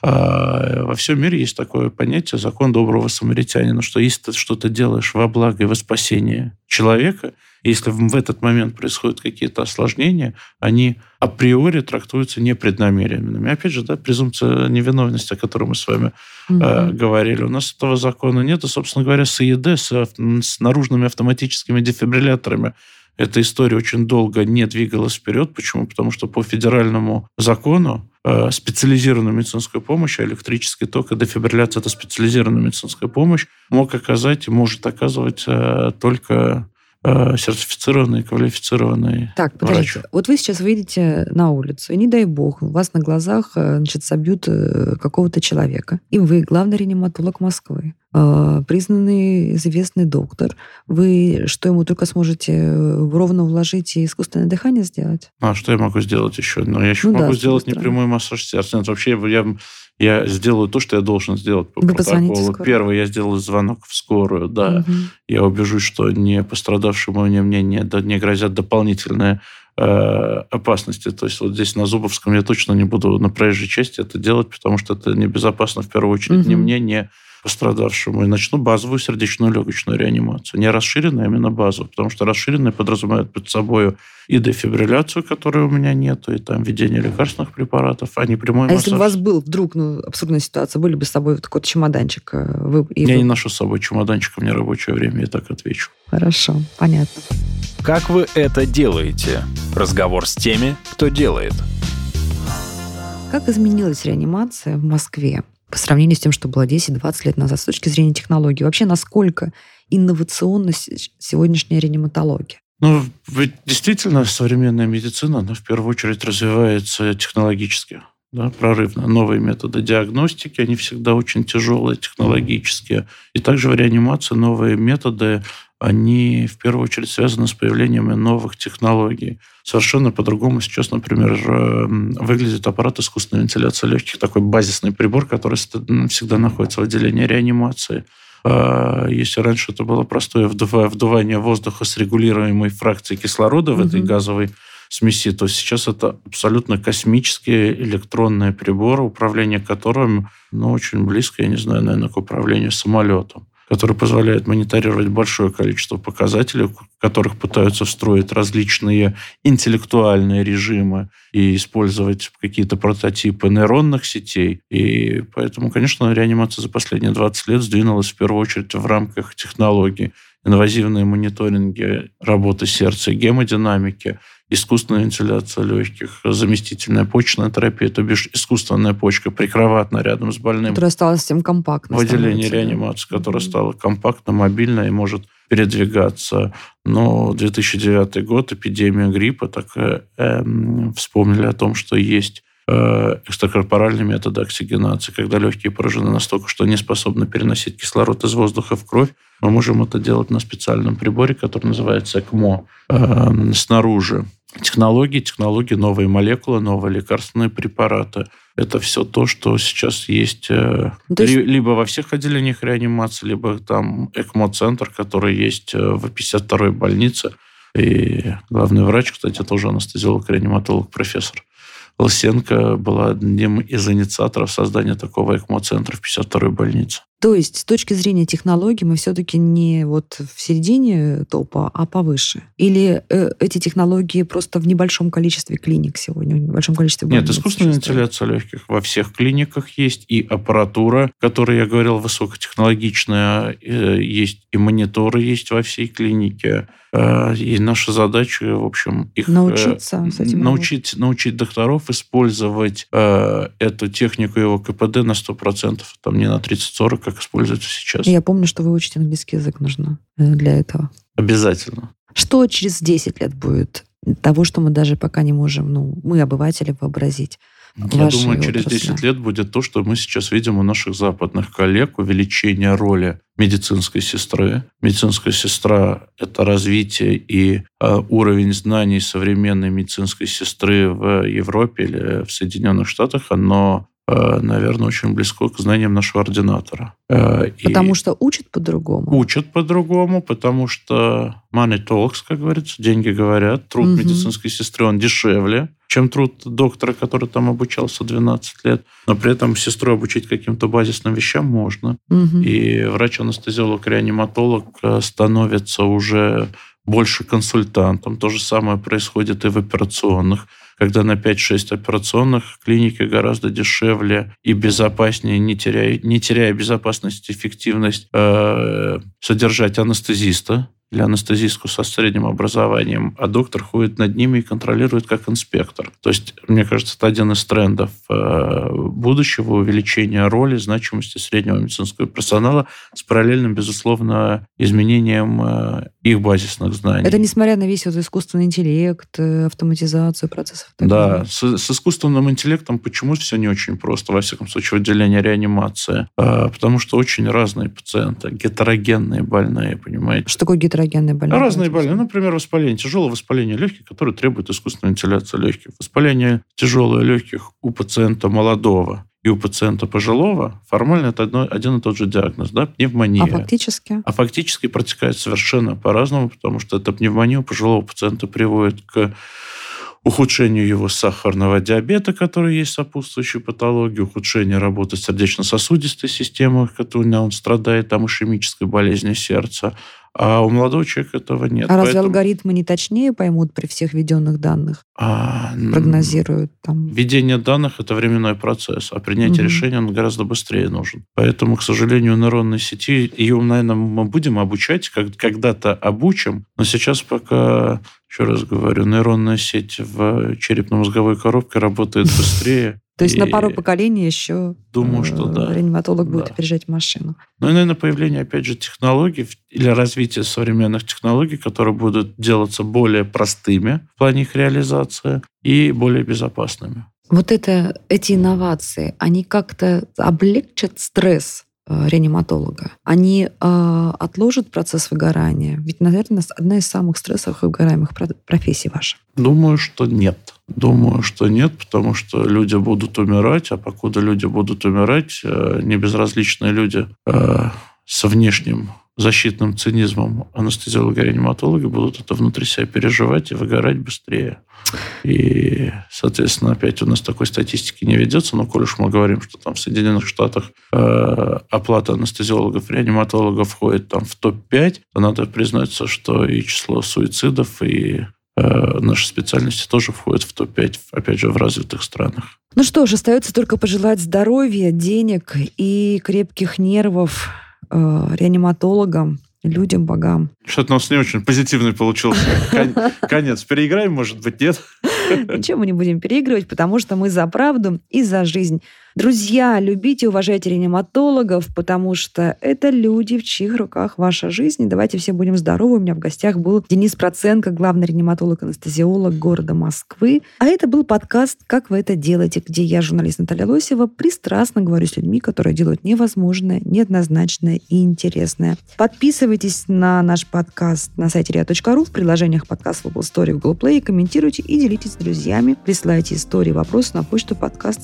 B: А, во всем мире есть такое понятие закон доброго самаритянина, что если ты что-то делаешь во благо и во спасение человека, если в этот момент происходят какие-то осложнения, они априори трактуются непреднамеренными. Опять же, да, презумпция невиновности, о которой мы с вами э, говорили. У нас этого закона нет. И, собственно говоря, с ИЕД, с, с наружными автоматическими дефибрилляторами эта история очень долго не двигалась вперед. Почему? Потому что по федеральному закону специализированную медицинскую помощь, а электрический ток и дефибрилляция – это специализированная медицинская помощь, мог оказать и может оказывать э, только Э, сертифицированный, квалифицированный
A: Так, подождите. Врач. Вот вы сейчас выйдете на улицу, и не дай бог, у вас на глазах э, значит, собьют э, какого-то человека. И вы главный реаниматолог Москвы, признанный известный доктор. Вы что, ему только сможете ровно вложить и искусственное дыхание сделать?
B: А что я могу сделать еще? Ну, я еще ну, могу да, сделать непрямой массаж сердца. Нет, вообще я я сделаю то, что я должен сделать по Вы протоколу. Первый, я сделаю звонок в скорую, да. Угу. Я убежусь, что не пострадавшему мне, мне не, не грозят дополнительные э, опасности. То есть вот здесь на Зубовском я точно не буду на проезжей части это делать, потому что это небезопасно в первую очередь угу. ни мне, ни пострадавшему и начну базовую сердечную легочную реанимацию. Не расширенную, а именно базовую, потому что расширенная подразумевает под собой и дефибрилляцию, которой у меня нет, и там введение лекарственных препаратов, а не прямой
A: а
B: массаж.
A: если бы у вас был вдруг ну, абсурдная ситуация, были бы с собой такой чемоданчик? Э, вы,
B: и я вы... не ношу с собой чемоданчик, у меня рабочее время, я так отвечу.
A: Хорошо, понятно.
C: Как вы это делаете? Разговор с теми, кто делает.
A: Как изменилась реанимация в Москве? По сравнению с тем, что было 10-20 лет назад с точки зрения технологий? Вообще, насколько инновационна сегодняшняя реаниматология?
B: Ну, ведь действительно современная медицина, она в первую очередь развивается технологически, да, прорывно. Новые методы диагностики, они всегда очень тяжелые технологические. И также в реанимации новые методы они в первую очередь связаны с появлением новых технологий. Совершенно по-другому сейчас, например, э, выглядит аппарат искусственной вентиляции легких, такой базисный прибор, который всегда находится в отделении реанимации. А, если раньше это было простое вдувание воздуха с регулируемой фракцией кислорода в этой газовой смеси, то сейчас это абсолютно космический электронный прибор, управление которым ну, очень близко, я не знаю, наверное, к управлению самолетом который позволяет мониторировать большое количество показателей, в которых пытаются встроить различные интеллектуальные режимы и использовать какие-то прототипы нейронных сетей. И поэтому, конечно, реанимация за последние 20 лет сдвинулась в первую очередь в рамках технологий. Инвазивные мониторинги работы сердца гемодинамики, искусственная вентиляция легких, заместительная почечная терапия, то бишь искусственная почка прикроватно рядом с больным.
A: Которая стала совсем компактной.
B: В отделении реанимации, которая стала компактно, мобильной и может передвигаться. Но 2009 год, эпидемия гриппа, так э, эм, вспомнили о том, что есть э, экстракорпоральные методы оксигенации, когда легкие поражены настолько, что не способны переносить кислород из воздуха в кровь. Мы можем это делать на специальном приборе, который называется ЭКМО, э, снаружи. Технологии, технологии, новые молекулы, новые лекарственные препараты. Это все то, что сейчас есть, э, ну, есть... либо во всех отделениях реанимации, либо там ЭКМО-центр, который есть э, в 52-й больнице. И главный врач, кстати, тоже анестезиолог-реаниматолог, профессор Лысенко была одним из инициаторов создания такого ЭКМО-центра в 52-й больнице.
A: То есть с точки зрения технологий мы все-таки не вот в середине топа, а повыше? Или э, эти технологии просто в небольшом количестве клиник сегодня, в небольшом количестве
B: Нет, искусственная вентиляция легких во всех клиниках есть, и аппаратура, которая, я говорил, высокотехнологичная, э, есть, и мониторы есть во всей клинике. Э, и наша задача, в общем, их... Э,
A: Научиться с этим
B: научить, научить докторов использовать эту технику его КПД на 100%, там не на 30-40, как используется сейчас.
A: Я помню, что выучить английский язык нужно э, для этого.
B: Обязательно.
A: Что через 10 лет будет того, что мы даже пока не можем, ну, мы, обыватели, вообразить?
B: Я думаю, через отрасли. 10 лет будет то, что мы сейчас видим у наших западных коллег, увеличение роли медицинской сестры. Медицинская сестра – это развитие и э, уровень знаний современной медицинской сестры в Европе или в Соединенных Штатах, оно Э, наверное, очень близко к знаниям нашего ординатора.
A: Э, потому и что учат по-другому?
B: Учат по-другому, потому что money talks, как говорится, деньги говорят. Труд угу. медицинской сестры, он дешевле, чем труд доктора, который там обучался 12 лет. Но при этом сестру обучить каким-то базисным вещам можно. Угу. И врач-анестезиолог, реаниматолог э, становится уже больше консультантом. То же самое происходит и в операционных когда на 5-6 операционных клиники гораздо дешевле и безопаснее, не теряя, не теряя безопасность, эффективность, э, содержать анестезиста, для анестезистку со средним образованием, а доктор ходит над ними и контролирует как инспектор. То есть, мне кажется, это один из трендов э, будущего увеличения роли, значимости среднего медицинского персонала с параллельным, безусловно, изменением э, их базисных знаний.
A: Это несмотря на весь вот искусственный интеллект, э, автоматизацию процессов.
B: Да, с, с искусственным интеллектом почему все не очень просто, во всяком случае, в отделении реанимации. Потому что очень разные пациенты, гетерогенные больные, понимаете.
A: Что такое гетерогенные? Гетерогенные
B: больные? Разные больные. Например, воспаление, тяжелое воспаление легких, которое требует искусственной вентиляции легких. Воспаление тяжелое легких у пациента молодого и у пациента пожилого формально это одно, один и тот же диагноз, да, пневмония. А
A: фактически?
B: А фактически протекает совершенно по-разному, потому что эта пневмония у пожилого пациента приводит к ухудшению его сахарного диабета, который есть сопутствующая патология, ухудшение работы сердечно-сосудистой системы, которой он страдает, там ишемической болезнью сердца, а у молодого человека этого нет.
A: А разве алгоритмы не точнее поймут при всех введенных данных? А, Прогнозируют там?
B: Введение данных – это временной процесс, а принятие угу. решения он гораздо быстрее нужен. Поэтому, к сожалению, нейронной сети, ее, наверное, мы будем обучать, как, когда-то обучим, но сейчас пока еще раз говорю, нейронная сеть в черепно-мозговой коробке работает быстрее,
A: то есть и на пару поколений еще
B: думаю, что да.
A: реаниматолог будет да. опережать машину.
B: Ну и, наверное, появление, опять же, технологий или развитие современных технологий, которые будут делаться более простыми в плане их реализации и более безопасными.
A: Вот это, эти инновации, они как-то облегчат стресс Э, реаниматолога. Они э, отложат процесс выгорания? Ведь, наверное, одна из самых стрессовых и выгораемых профессий ваша.
B: Думаю, что нет. Думаю, что нет, потому что люди будут умирать, а покуда люди будут умирать, э, небезразличные люди э, со внешним защитным цинизмом анестезиологи-реаниматологи будут это внутри себя переживать и выгорать быстрее. И, соответственно, опять у нас такой статистики не ведется, но коль уж мы говорим, что там в Соединенных Штатах э, оплата анестезиологов, реаниматологов входит там в топ-5, то надо признаться, что и число суицидов, и э, наши специальности тоже входят в топ-5, опять же, в развитых странах.
A: Ну что ж, остается только пожелать здоровья, денег и крепких нервов э, реаниматологам, людям, богам.
B: Что-то у нас не очень позитивный получился конец. Переиграем, может быть, нет?
A: Ничего мы не будем переигрывать, потому что мы за правду и за жизнь. Друзья, любите и уважайте реаниматологов, потому что это люди, в чьих руках ваша жизнь. Давайте все будем здоровы. У меня в гостях был Денис Проценко, главный реаниматолог-анестезиолог города Москвы. А это был подкаст «Как вы это делаете», где я, журналист Наталья Лосева, пристрастно говорю с людьми, которые делают невозможное, неоднозначное и интересное. Подписывайтесь на наш подкаст на сайте ria.ru, в приложениях подкаст в Apple Store и Google Play, комментируйте и делитесь с друзьями. Присылайте истории, вопросы на почту подкаст